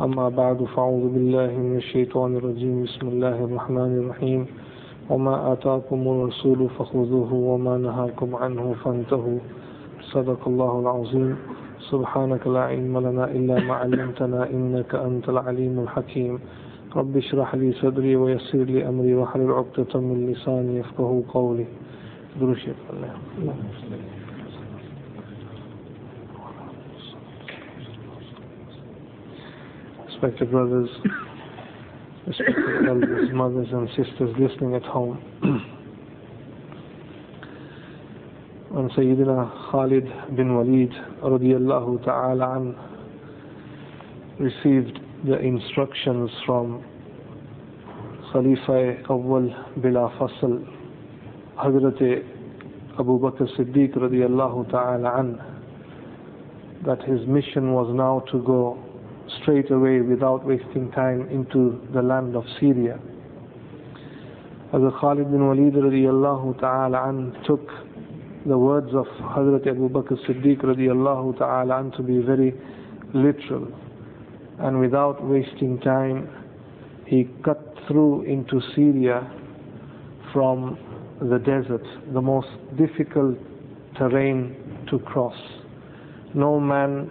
أما بعد فأعوذ بالله من الشيطان الرجيم. بسم الله الرحمن الرحيم. وما آتاكم الرسول فخذوه وما نهاكم عنه فانتهوا. صدق الله العظيم. سبحانك لا علم لنا إلا ما علمتنا إنك أنت العليم الحكيم. رب اشرح لي صدري ويسر لي أمري واحلل عقدة من لساني يفقه قولي. دروشي الله. Respected brothers, respected elders, mothers and sisters listening at home. when Sayyidina Khalid bin Walid radiallahu ta'ala an received the instructions from Khalifa Awwal Bila Fasl, Hazrat Abu Bakr Siddiq radiallahu ta'ala an, that his mission was now to go straight away without wasting time into the land of Syria. Hazrat Khalid bin Walid radiallahu ta'ala an took the words of Hazrat Abu Bakr Siddiq radiallahu ta'ala an to be very literal. And without wasting time, he cut through into Syria from the desert, the most difficult terrain to cross. No man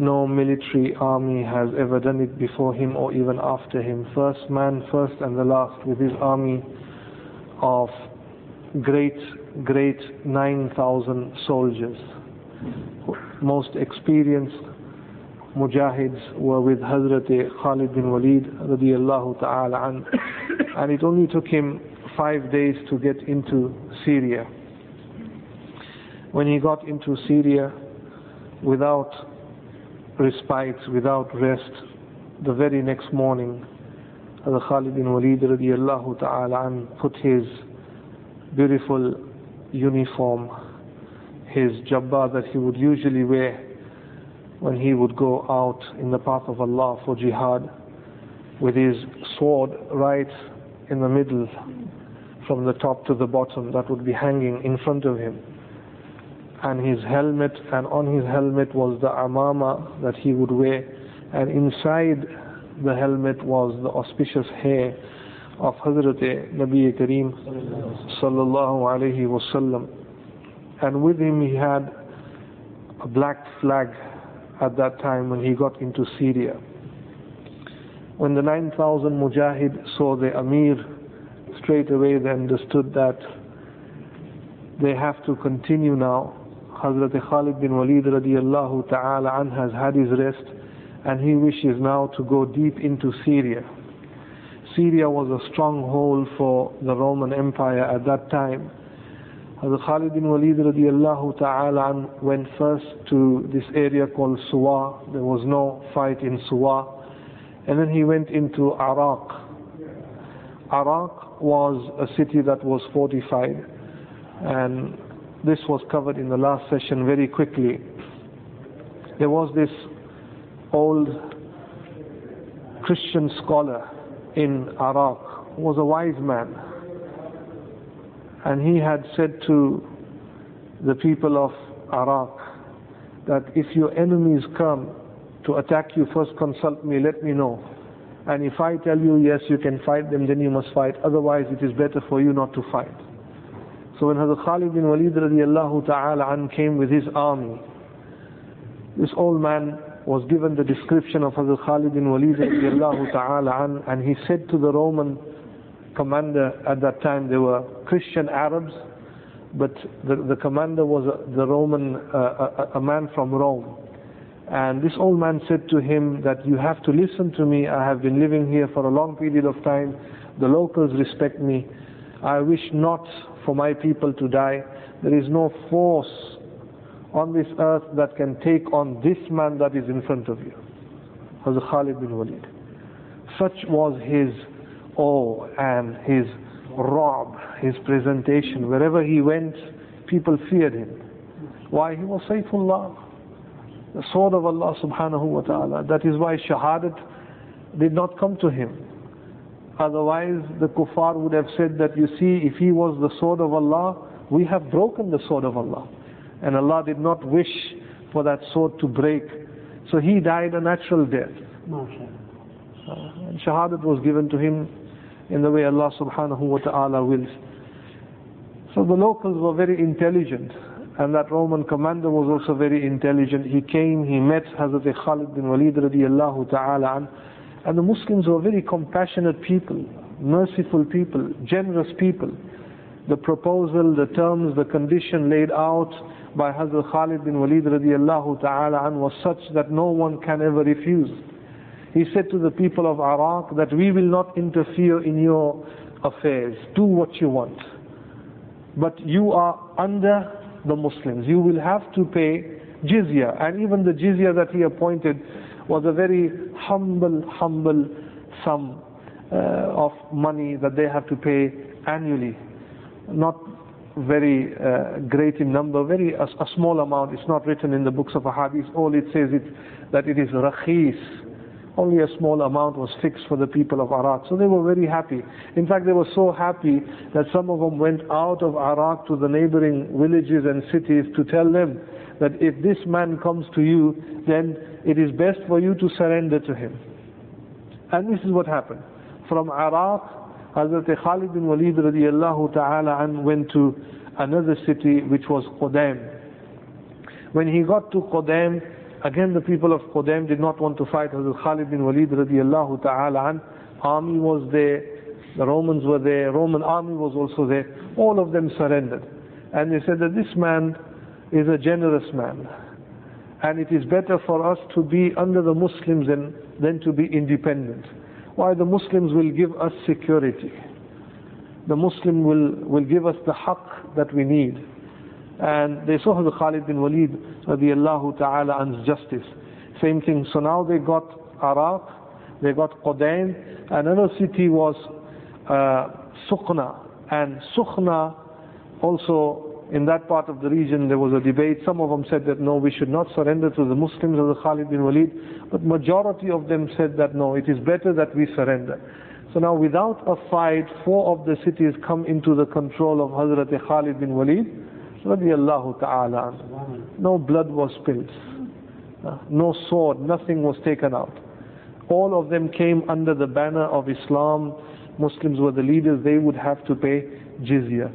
no military army has ever done it before him or even after him. First man, first and the last, with his army of great, great 9,000 soldiers. Most experienced mujahids were with Hazrat Khalid bin Walid radiallahu ta'ala an, and it only took him five days to get into Syria. When he got into Syria without respite, without rest, the very next morning, Hazrat Khalid bin Walid radiallahu ta'ala an put his beautiful uniform, his jabba that he would usually wear when he would go out in the path of Allah for jihad, with his sword right in the middle, from the top to the bottom, that would be hanging in front of him and his helmet, and on his helmet was the amama that he would wear, and inside the helmet was the auspicious hair of Hazrat Nabi Kareem sallallahu alayhi wasallam. And with him he had a black flag at that time when he got into Syria. When the 9,000 mujahid saw the Amir, straight away they understood that they have to continue now Hazrat Khalid bin Walid radiallahu ta'ala an has had his rest and he wishes now to go deep into Syria. Syria was a stronghold for the Roman Empire at that time. Hazrat Khalid bin Walid radiallahu ta'ala an went first to this area called Suwa. There was no fight in Suwa. And then he went into Iraq. Iraq was a city that was fortified and this was covered in the last session very quickly. There was this old Christian scholar in Iraq who was a wise man. And he had said to the people of Iraq that if your enemies come to attack you, first consult me, let me know. And if I tell you, yes, you can fight them, then you must fight. Otherwise, it is better for you not to fight. So when Hazrat Khalid bin Walid radiallahu ta'ala an came with his army, this old man was given the description of Hazrat Khalid bin Walid radiallahu ta'ala an, and he said to the Roman commander at that time, they were Christian Arabs, but the, the commander was a, the Roman, uh, a, a man from Rome. And this old man said to him that you have to listen to me, I have been living here for a long period of time, the locals respect me, I wish not for my people to die. There is no force on this earth that can take on this man that is in front of you. Hazrat Khalid bin Walid. such was his awe and his rob, his presentation. Wherever he went, people feared him. Why? He was Saifullah, the sword of Allah subhanahu wa ta'ala. That is why Shahadat did not come to him. Otherwise, the kuffar would have said that, you see, if he was the sword of Allah, we have broken the sword of Allah. And Allah did not wish for that sword to break. So he died a natural death. Uh, and Shahadat was given to him in the way Allah subhanahu wa ta'ala wills. So the locals were very intelligent. And that Roman commander was also very intelligent. He came, he met Hazrat Khalid bin Walid radiallahu ta'ala an, and the Muslims were very compassionate people, merciful people, generous people. The proposal, the terms, the condition laid out by Hazrat Khalid bin Walid radiallahu ta'ala an was such that no one can ever refuse. He said to the people of Iraq that we will not interfere in your affairs. Do what you want. But you are under the Muslims. You will have to pay jizya. And even the jizya that he appointed was a very humble, humble sum uh, of money that they have to pay annually. Not very uh, great in number, very a, a, small amount. It's not written in the books of hadith. All it says is that it is rakhis. Only a small amount was fixed for the people of Iraq. So they were very happy. In fact, they were so happy that some of them went out of Iraq to the neighboring villages and cities to tell them that if this man comes to you, then it is best for you to surrender to him. And this is what happened. From Iraq, Hazrat Khalid bin Walid radiallahu ta'ala went to another city which was Qudaim. When he got to Qudaim, again the people of Qudaim did not want to fight Hazrat Khalid bin Walid radiallahu ta'ala an. Army was there, the Romans were there, Roman army was also there. All of them surrendered. And they said that this man is a generous man. And it is better for us to be under the Muslims than, than to be independent. Why? The Muslims will give us security. The Muslim will, will give us the haqq that we need. And they saw the Khalid bin Walid radiallahu ta'ala an's justice. Same thing. So now they got Iraq, they got Qudain. Another city was uh, Suqna. And Suqna also in that part of the region there was a debate. Some of them said that no, we should not surrender to the Muslims of the Khalid bin Walid. But majority of them said that no, it is better that we surrender. So now without a fight, four of the cities come into the control of Hazrat Khalid bin Walid. Radiallahu ta'ala. No blood was spilled. Uh, no sword, nothing was taken out. All of them came under the banner of Islam. Muslims were the leaders, they would have to pay jizya.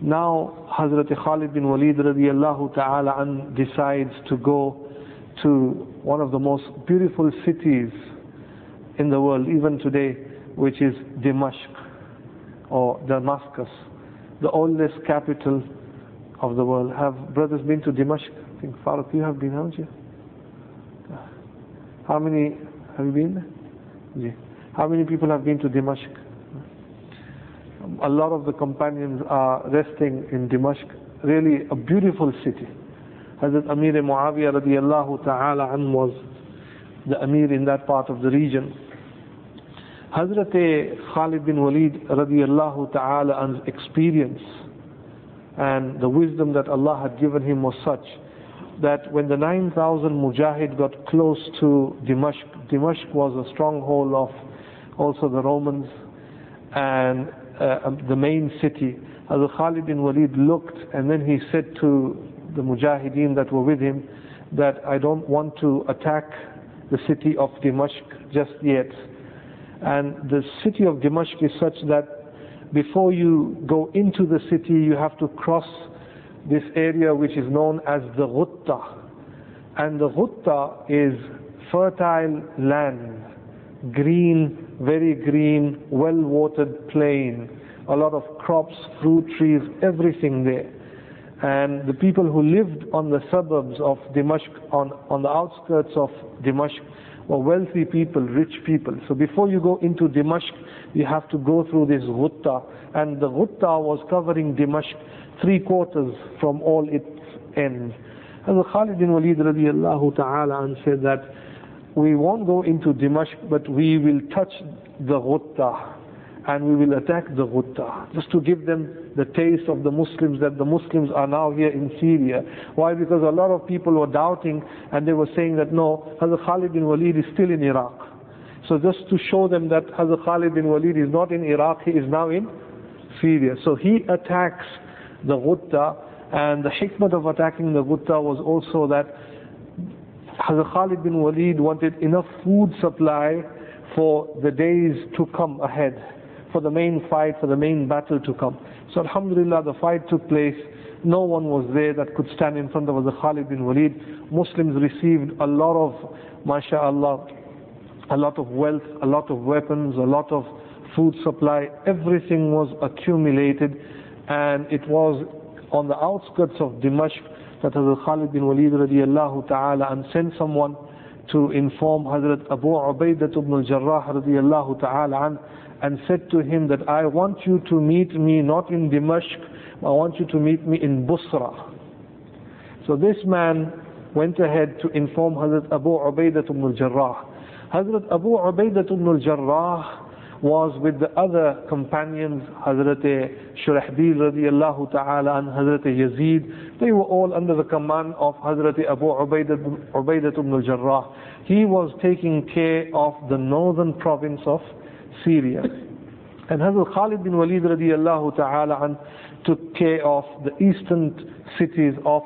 Now Hazrat Khalid bin Walid radiallahu ta'ala decides to go to one of the most beautiful cities in the world, even today, which is Damascus or Damascus, the oldest capital of the world. Have brothers been to Damascus? I think Farooq, you have been, haven't you? How many have you been? How many people have been to Damascus? a lot of the companions are resting in Damascus. Really a beautiful city. Hazrat Amir Muawiyah radiallahu ta'ala an was the Amir in that part of the region. Hazrat Khalid bin Walid radiallahu ta'ala an's experience and the wisdom that Allah had given him was such that when the 9,000 mujahid got close to Damascus, Damascus was a stronghold of also the Romans and uh, um, the main city, Hazrat Khalid bin Walid looked and then he said to the mujahideen that were with him that I don't want to attack the city of Damascus just yet. And the city of Damascus is such that before you go into the city, you have to cross this area which is known as the Ghutta. And the Ghutta is fertile land, green, very green, well-watered plain, a lot of crops, fruit trees, everything there. And the people who lived on the suburbs of Damascus, on, on the outskirts of Damascus, were wealthy people, rich people. So before you go into Damascus, you have to go through this Ghutta. And the Ghutta was covering Damascus three quarters from all its ends. And the Khalid bin Walid radiallahu ta'ala said that we won't go into Damascus, but we will touch the Ghutta and we will attack the Ghutta, just to give them the taste of the Muslims, that the Muslims are now here in Syria. Why? Because a lot of people were doubting and they were saying that no, Hazrat Khalid bin Walid is still in Iraq. So just to show them that Hazrat Khalid bin Walid is not in Iraq, he is now in Syria. So he attacks the Ghutta and the hikmah of attacking the Ghutta was also that Hazrat Khalid bin Walid wanted enough food supply for the days to come ahead for the main fight, for the main battle to come. So Alhamdulillah, the fight took place. No one was there that could stand in front of the Khalid bin Walid. Muslims received a lot of, mashallah, a lot of wealth, a lot of weapons, a lot of food supply. Everything was accumulated and it was on the outskirts of Dimashq that Hazrat Khalid bin Walid radiallahu ta'ala and sent someone to inform Hazrat Abu Ubaidah ibn al-Jarrah radiallahu ta'ala and said to him that I want you to meet me not in Dimashq, I want you to meet me in Busra. So this man went ahead to inform Hazrat Abu Ubaidah ibn al-Jarrah. Hazrat Abu Ubaidah ibn al-Jarrah was with the other companions, Hazrat Shurahbil radiallahu ta'ala and Hazrat Yazid. They were all under the command of Hazrat Abu Ubaidah, ibn al-Jarrah. He was taking care of the northern province of Syria. And Hazrat Khalid bin Walid radiallahu ta'ala and took care of the eastern cities of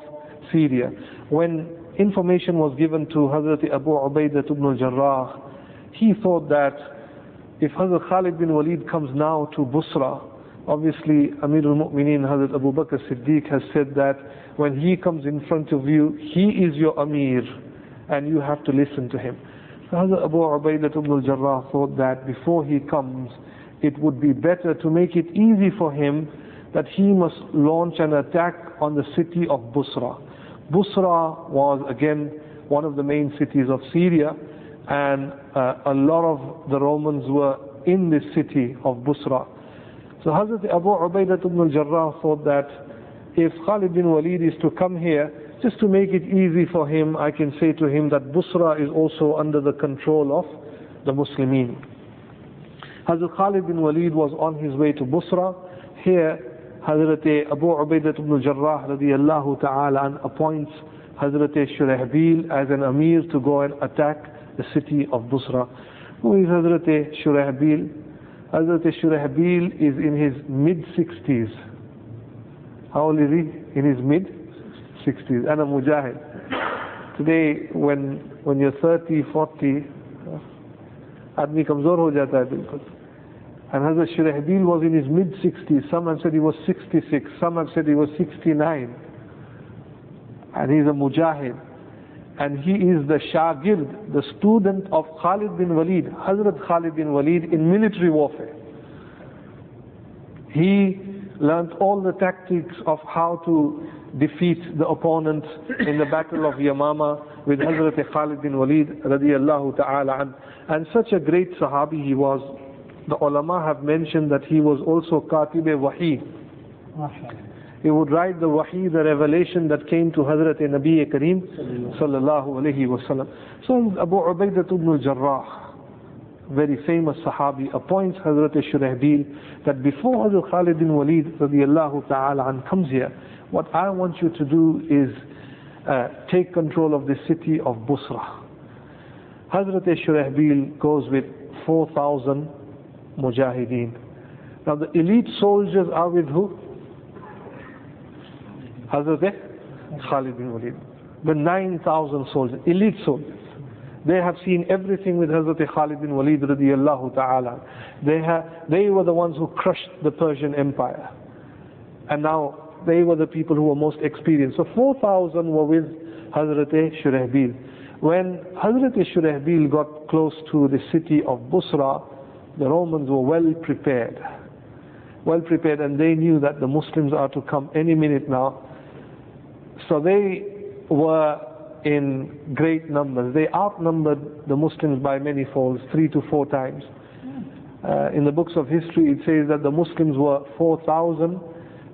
Syria. When information was given to Hazrat Abu Ubaidah ibn al-Jarrah, he thought that if Hazrat Khalid bin Walid comes now to Busra, obviously Amir al-Mu'mineen Hazrat Abu Bakr Siddiq has said that when he comes in front of you, he is your Amir and you have to listen to him. So Hazrat Abu Ubaidah ibn al-Jarrah thought that before he comes, it would be better to make it easy for him that he must launch an attack on the city of Busra. Busra was again one of the main cities of Syria and uh, a lot of the Romans were in this city of Busra. So Hazrat Abu Ubaidah ibn al-Jarrah thought that if Khalid bin Walid is to come here, just to make it easy for him, I can say to him that Busra is also under the control of the Muslimin. Hazrat Khalid bin Walid was on his way to Busra. Here, Hazrat Abu Ubaidah ibn al-Jarrah radiallahu ta'ala appoints Hazrat Shurahbil as an Amir to go and attack the city of Busra. Who is Hazrat Shurahbil? Hazrat Shurahbil is in his mid-60s. How old is he? In his mid 60s and a mujahid. Today, when when you're 30, 40, आदमी कमजोर हो जाता है बिल्कुल and Hazrat Shurahbil was in his mid 60s. Some have said he was 66. Some have said he was 69. And he's a mujahid. And he is the shagird, the student of Khalid bin Walid, Hazrat Khalid bin Walid in military warfare. He learnt all the tactics of how to defeat the opponent in the battle of Yamama with Hazrat Khalid bin Walid radiallahu ta'ala an. And such a great Sahabi he was. The ulama have mentioned that he was also Katib He would write the Wahi, the revelation that came to Hazrat Nabi Kareem sallallahu alayhi wasallam. So Abu Ubaidah ibn al-Jarrah, very famous Sahabi, appoints Hazrat Shurahbil that before Hazrat Khalid bin Walid radiallahu ta'ala comes here, what I want you to do is uh, take control of the city of Busra. Hazrat Shurahbil goes with 4,000 mujahideen. Now the elite soldiers are with who? Hazrat eh, Khalid bin Walid. The 9,000 soldiers, elite soldiers. They have seen everything with Hazrat Khalid bin Walid radiallahu ta'ala. They, have, they were the ones who crushed the Persian Empire. And now they were the people who were most experienced. So 4,000 were with Hazrat Shurahbil. When Hazrat Shurahbil got close to the city of Busra, the Romans were well prepared. Well prepared and they knew that the Muslims are to come any minute now. So they were in great numbers. They outnumbered the Muslims by many folds, three to four times. Uh, in the books of history it says that the Muslims were 4,000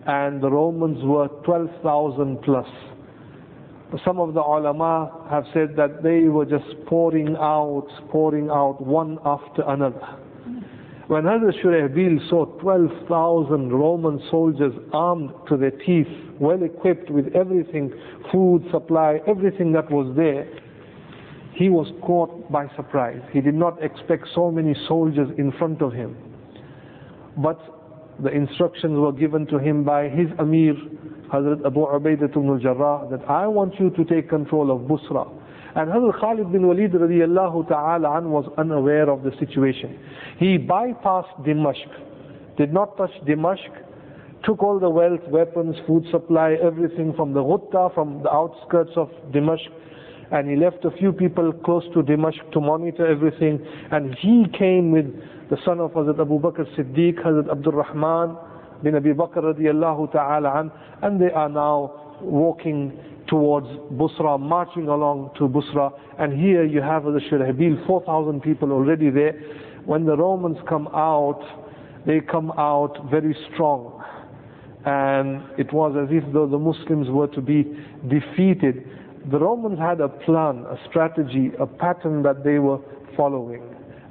and the Romans were 12,000 plus. Some of the ulama have said that they were just pouring out, pouring out one after another. When Hazrat Shurahbil saw 12,000 Roman soldiers armed to their teeth, well equipped with everything, food, supply, everything that was there, he was caught by surprise. He did not expect so many soldiers in front of him. But the instructions were given to him by his Amir, Hazrat Abu Ubaidah ibn al-Jarrah, that I want you to take control of Busra. And Hazrat Khalid bin Walid radiallahu ta'ala an was unaware of the situation. He bypassed Dimashq, did not touch Dimashq, took all the wealth, weapons, food supply, everything from the Ghutta, from the outskirts of Dimashq, and he left a few people close to Dimashq to monitor everything, and he came with the son of Hazrat Abu Bakr Siddiq, Hazrat Abdul Rahman bin Abi Bakr radiallahu ta'ala an, and they are now walking towards Busra, marching along to Busra, and here you have the Shurahbil, 4,000 people already there. When the Romans come out, they come out very strong. And it was as if though the Muslims were to be defeated. The Romans had a plan, a strategy, a pattern that they were following.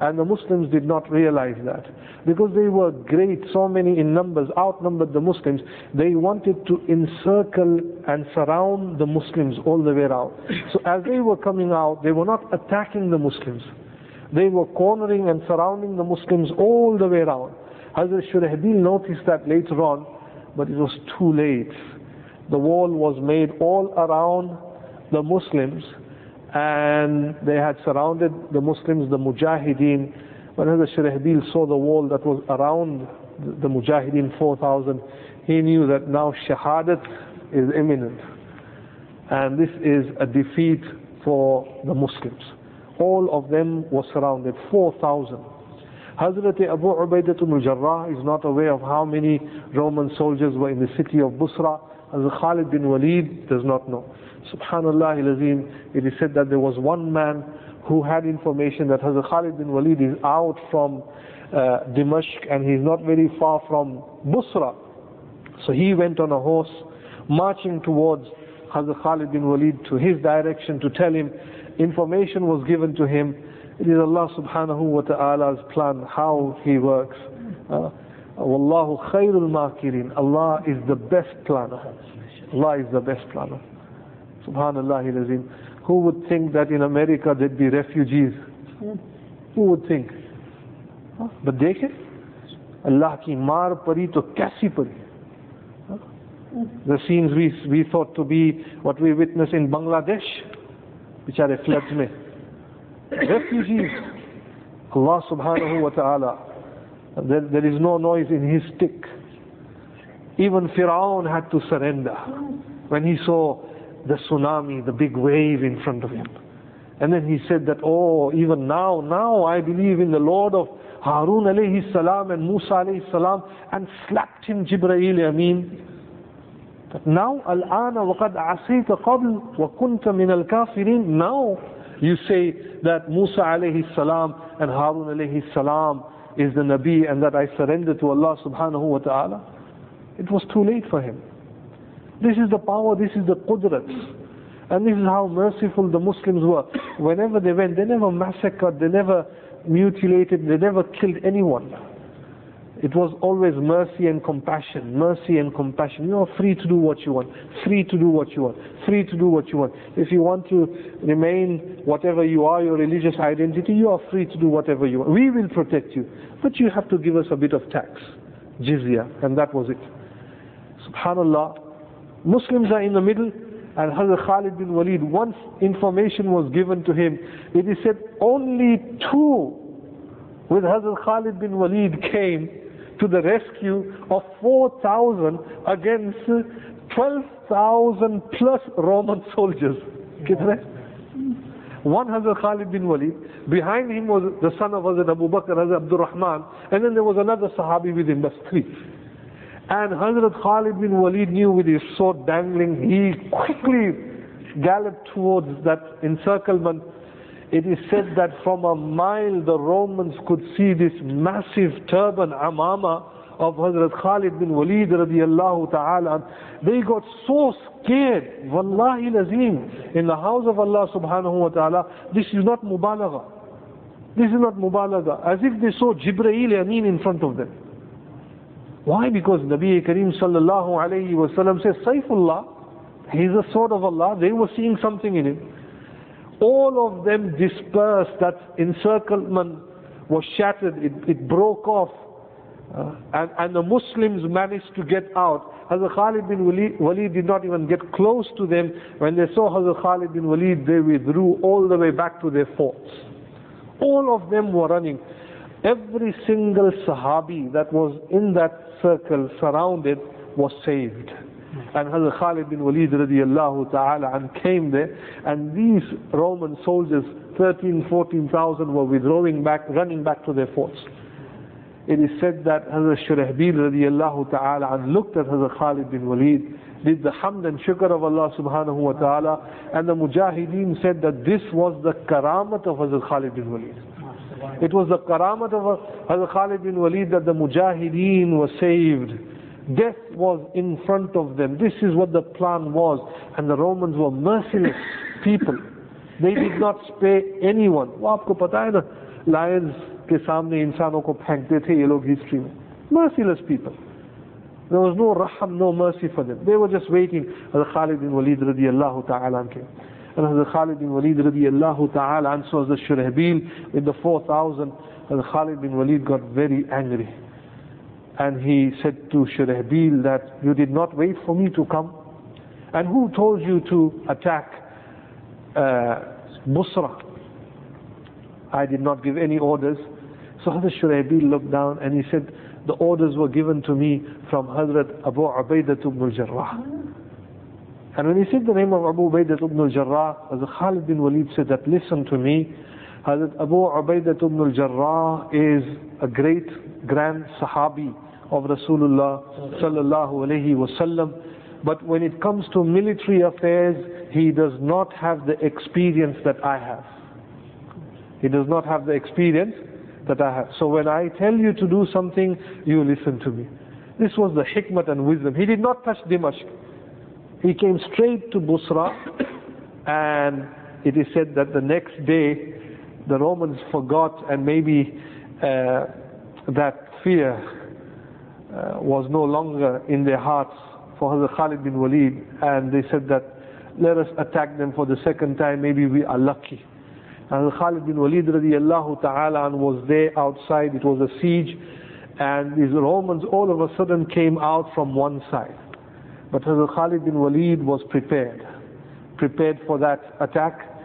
And the Muslims did not realize that. Because they were great, so many in numbers, outnumbered the Muslims, they wanted to encircle and surround the Muslims all the way around. So as they were coming out, they were not attacking the Muslims. They were cornering and surrounding the Muslims all the way around. Hazrat Shurahbil noticed that later on, but it was too late. The wall was made all around the Muslims and they had surrounded the Muslims, the Mujahideen. When Hazrat Shurahbil saw the wall that was around the Mujahideen, 4,000, he knew that now Shahadat is imminent. And this is a defeat for the Muslims. All of them were surrounded, 4,000. Hazrat Abu Ubaidah al-Jarrah is not aware of how many Roman soldiers were in the city of Busra. Hazrat Khalid bin Walid does not know. Subhanallah al-Azim, it is said that there was one man who had information that Hazrat Khalid bin Walid is out from uh, Dimashq and he's not very far from Busra. So he went on a horse marching towards Hazrat Khalid bin Walid to his direction to tell him information was given to him. It is Allah subhanahu wa ta'ala's plan how he works. Uh, Wallahu khairul makirin. Allah is the best planner. Allah is the best planner. Subhanallah azim. Who would think that in America there'd be refugees? Who would think? But देखे अल्लाह की मार पड़ी तो कैसी पड़ी The scenes we, we thought to be what we witness in Bangladesh, which are floods में. Refugees. Allah subhanahu wa ta'ala. There, there is no noise in his stick. Even Firaun had to surrender when he saw the tsunami, the big wave in front of him. And then he said that, oh, even now, now I believe in the Lord of Harun alayhi salam and Musa alayhi salam and slapped him Jibreel Amin. But now, al-ana waqad asita qabl wa kunta min al-kafirin. Now you say that Musa alayhi salam and Harun alayhi salam is the Nabi and that I surrender to Allah subhanahu wa ta'ala. It was too late for him. This is the power, this is the qudrat. And this is how merciful the Muslims were. Whenever they went, they never massacred, they never mutilated, they never killed anyone. It was always mercy and compassion, mercy and compassion. You are free to do what you want, free to do what you want, free to do what you want. If you want to remain whatever you are, your religious identity, you are free to do whatever you want. We will protect you. But you have to give us a bit of tax, jizya, and that was it. Subhanallah, Muslims are in the middle, and Hazrat Khalid bin Walid, once information was given to him, it is said only two with Hazrat Khalid bin Walid came to the rescue of 4,000 against 12,000 plus Roman soldiers. One Hazrat Khalid bin Walid, behind him was the son of Hazrat Abu Bakr, Hazrat Abdul Rahman, and then there was another Sahabi with him, that's three. And Hazrat Khalid bin Walid knew with his sword dangling, he quickly galloped towards that encirclement. It is said that from a mile the Romans could see this massive turban, amama, of Hazrat Khalid bin Walid radiallahu ta'ala. They got so scared, wallahi lazim, in the house of Allah subhanahu wa ta'ala, this is not mubalagha. This is not mubalaga. As if they saw Jibreel Amin in front of them. Why? Because Nabi Kareem sallallahu alayhi wa sallam says, Saifullah, he's a sword of Allah. They were seeing something in him. All of them dispersed, that encirclement was shattered, it, it broke off. Uh, and, and the Muslims managed to get out. Hazrat Khalid bin Walid, Walid did not even get close to them. When they saw Hazrat Khalid bin Walid, they withdrew all the way back to their forts. All of them were running. Every single Sahabi that was in that circle surrounded was saved. Mm. And Hazrat Khalid bin Walid radiallahu ta'ala and came there and these Roman soldiers, 13, 14,000 were withdrawing back, running back to their forts. It is said that Hazrat Shurahbil radiallahu ta'ala and looked at Hazrat Khalid bin Walid, did the hamd and shukr of Allah subhanahu wa ta'ala, and the mujahideen said that this was the karamat of Hazrat Khalid bin Walid. It was the karamat of Hazrat Khalid bin Walid that the mujahideen were saved. Death was in front of them. This is what the plan was. And the Romans were merciless people. They did not spare anyone. वो आपको पता है ना lions के सामने इंसानों को फेंकते थे ये लोग हिस्ट्री में merciless people. There was no raham, no mercy for them. They were just waiting. Hazrat Khalid bin Walid radiallahu ta'ala came. And Hazrat Khalid bin Walid radiallahu ta'ala and so Hazrat Shurahbil with the 4,000. Hazrat Khalid bin Walid got very angry. And he said to Shurahbil that you did not wait for me to come. And who told you to attack uh, Busra? I did not give any orders. So Hazrat Shurahbil looked down and he said, the orders were given to me from Hazrat Abu Ubaidah ibn al-Jarrah. And when he said the name of Abu Ubaidah ibn al-Jarrah, Hazrat Khalid bin Walid said that, listen to me, Hazrat Abu Ubaidah ibn al-Jarrah is a great grand Sahabi of Rasulullah sallallahu alayhi wasallam. But when it comes to military affairs, he does not have the experience that I have. He does not have the experience that I have. So when I tell you to do something, you listen to me. This was the hikmat and wisdom. He did not touch Dimashq. He came straight to Busra and it is said that the next day the Romans forgot and maybe uh, that fear Uh, was no longer in their hearts for Hazrat Khalid bin Walid and they said that let us attack them for the second time, maybe we are lucky. And Khalid bin Walid radiallahu ta'ala was there outside, it was a siege and these Romans all of a sudden came out from one side. But Hazrat Khalid bin Walid was prepared, prepared for that attack.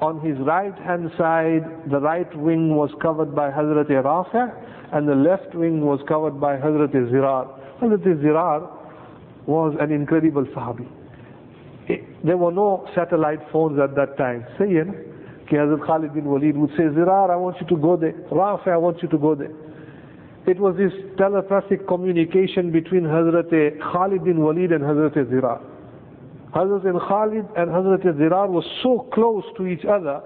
On his right hand side, the right wing was covered by Hazrat Rafi' and the left wing was covered by Hazrat Zirar. Hazrat Zirar was an incredible Sahabi. There were no satellite phones at that time. Say, you Hazrat Khalid bin Walid would say, Zirar, I want you to go there. Rafi, I want you to go there. It was this telepathic communication between Hazrat Khalid bin Walid and Hazrat Zirar. Hazrat Khalid and Hazrat Zirar were so close to each other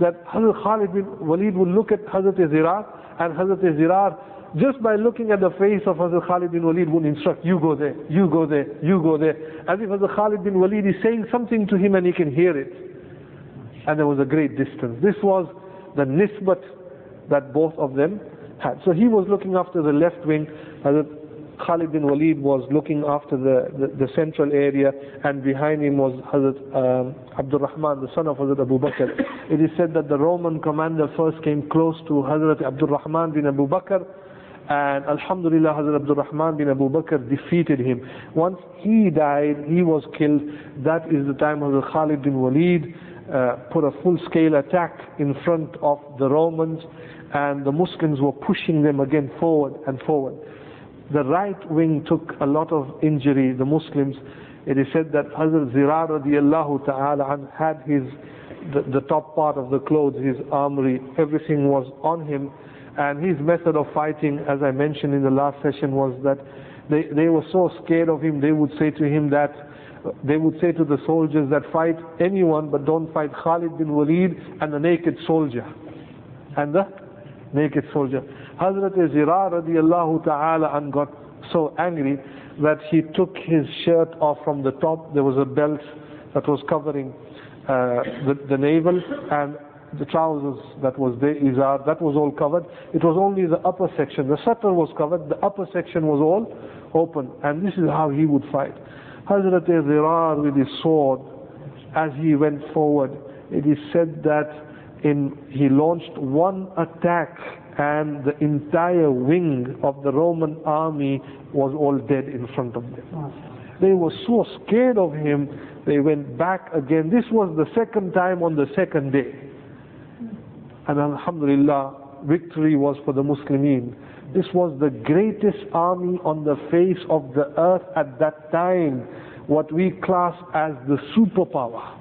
that Hazrat Khalid bin Walid would look at Hazrat Zirar and Hazrat Zirar just by looking at the face of Hazrat Khalid bin Walid would instruct, you go there, you go there, you go there. As if Hazrat Khalid bin Walid is saying something to him and he can hear it. And there was a great distance. This was the nisbat that both of them had. So he was looking after the left wing, Hazrat Khalid bin Walid was looking after the, the, the, central area, and behind him was Hazrat um, Abdul Rahman, the son of Hazrat Abu Bakr. It is said that the Roman commander first came close to Hazrat Abdul Rahman bin Abu Bakr, and Alhamdulillah, Hazrat Abdul Rahman bin Abu Bakr defeated him. Once he died, he was killed. That is the time Hazrat Khalid bin Walid uh, put a full-scale attack in front of the Romans, and the Muslims were pushing them again forward and forward. The right wing took a lot of injury, the Muslims. It is said that Hazrat Zirar radiallahu ta'ala had his, the, the top part of the clothes, his armory, everything was on him. And his method of fighting, as I mentioned in the last session, was that they, they were so scared of him, they would say to him that, they would say to the soldiers that fight anyone but don't fight Khalid bin Walid and the naked soldier. And the naked soldier. Hazrat Zirar radiallahu ta'ala and got so angry that he took his shirt off from the top. There was a belt that was covering uh, the, the navel and the trousers that was there, izar, that was all covered. It was only the upper section. The satar was covered, the upper section was all open. And this is how he would fight. Hazrat Zirar with his sword, as he went forward, it is said that in, he launched one attack and the entire wing of the Roman army was all dead in front of them. They were so scared of him, they went back again. This was the second time on the second day. And Alhamdulillah, victory was for the Muslimin. This was the greatest army on the face of the earth at that time, what we class as the superpower.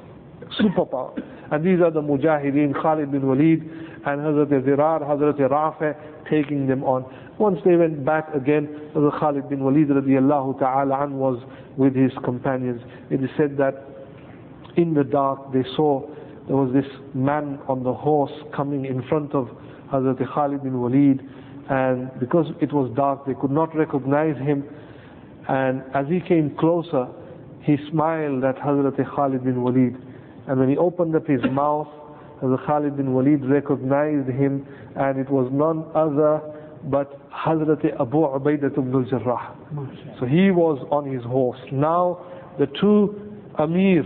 Superpower. And these are the Mujahideen, Khalid bin Walid, and Hazrat Zirar, Hazrat Rafi, taking them on. Once they went back again, Hazrat Khalid bin Walid radiallahu ta'ala an was with his companions. It is said that in the dark they saw there was this man on the horse coming in front of Hazrat Khalid bin Walid and because it was dark they could not recognize him and as he came closer he smiled at Hazrat Khalid bin Walid and when he opened up his mouth Hazrat Khalid bin Walid recognized him and it was none other but Hazrat Abu Ubaidah ibn al-Jarrah. So he was on his horse. Now the two Amir,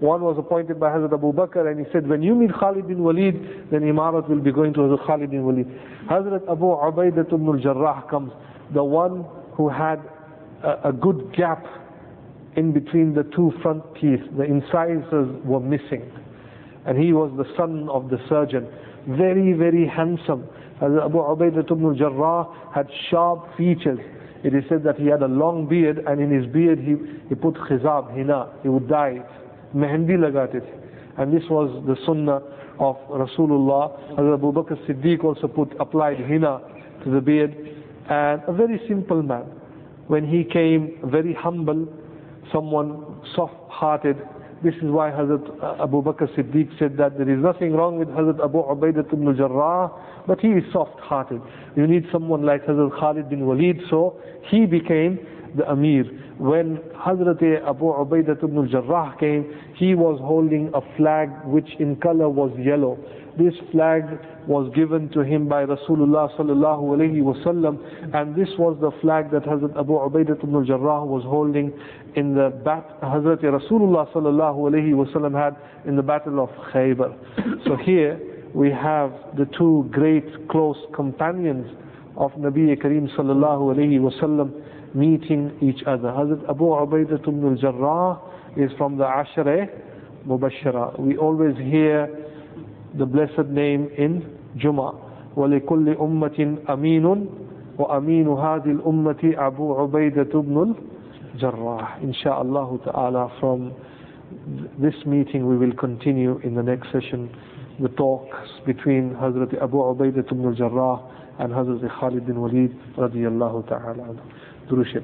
one was appointed by Hazrat Abu Bakr and he said, when you meet Khalid bin Walid, then Imarat will be going to Hazrat Khalid bin Walid. Hazrat Abu Ubaidah ibn al-Jarrah comes, the one who had a, a good gap in between the two front teeth. The incisors were missing. And he was the son of the surgeon. Very, very handsome. Abu Ubaidah ibn al-Jarrah had sharp features. It is said that he had a long beard and in his beard he, he put khizab, hina. He would dye it. Mehendi lagate And this was the sunnah of Rasulullah. Abu Bakr Siddiq also put, applied hina to the beard. And a very simple man. When he came, very humble, someone soft-hearted, this is why Hazrat Abu Bakr Siddiq said that there is nothing wrong with Hazrat Abu Ubaidah ibn al-Jarrah, but he is soft-hearted. You need someone like Hazrat Khalid bin Walid, so he became the Amir. When Hazrat Abu Ubaidah ibn al-Jarrah came, he was holding a flag which in color was yellow. This flag was given to him by Rasulullah sallallahu alayhi wasallam, and this was the flag that Hazrat Abu Ubaidah ibn al-Jarrah was holding in the bat Hazrat Rasulullah sallallahu alayhi wasallam had in the battle of Khaybar. So here we have the two great close companions of Nabi Kareem sallallahu alayhi wasallam meeting each other. Hazrat Abu Ubaidah ibn al-Jarrah is from the Ashra Mubashara. We always hear the blessed name in Juma. وَلِكُلِّ أُمَّةٍ أَمِينٌ وَأَمِينُ هَذِهِ الْأُمَّةِ أَبُو عُبَيدَةُ بْنُ Jarrah. Insha'Allah ta'ala from this meeting we will continue in the next session the talks between Hazrat Abu Ubaidah ibn al-Jarrah and Hazrat Khalid bin Walid radiyallahu ta'ala. Durush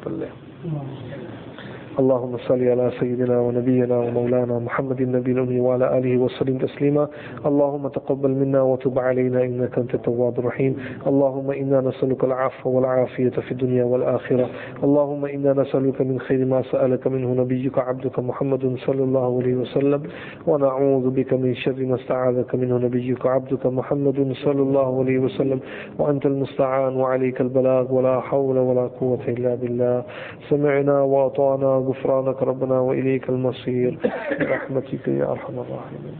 اللهم صل على سيدنا ونبينا ومولانا محمد النبي الأمي وعلى آله وسلم تسليما. اللهم تقبل منا وتب علينا إنك أنت التواب الرحيم. اللهم إنا نسألك العفو والعافية في الدنيا والآخرة. اللهم إنا نسألك من خير ما سألك منه نبيك عبدك محمد صلى الله عليه وسلم. ونعوذ بك من شر ما استعاذك منه نبيك عبدك محمد صلى الله عليه وسلم. وأنت المستعان وعليك البلاغ. ولا حول ولا قوة إلا بالله. سمعنا وأطعنا غفرانك ربنا وإليك المصير. برحمتك يا أرحم الراحمين.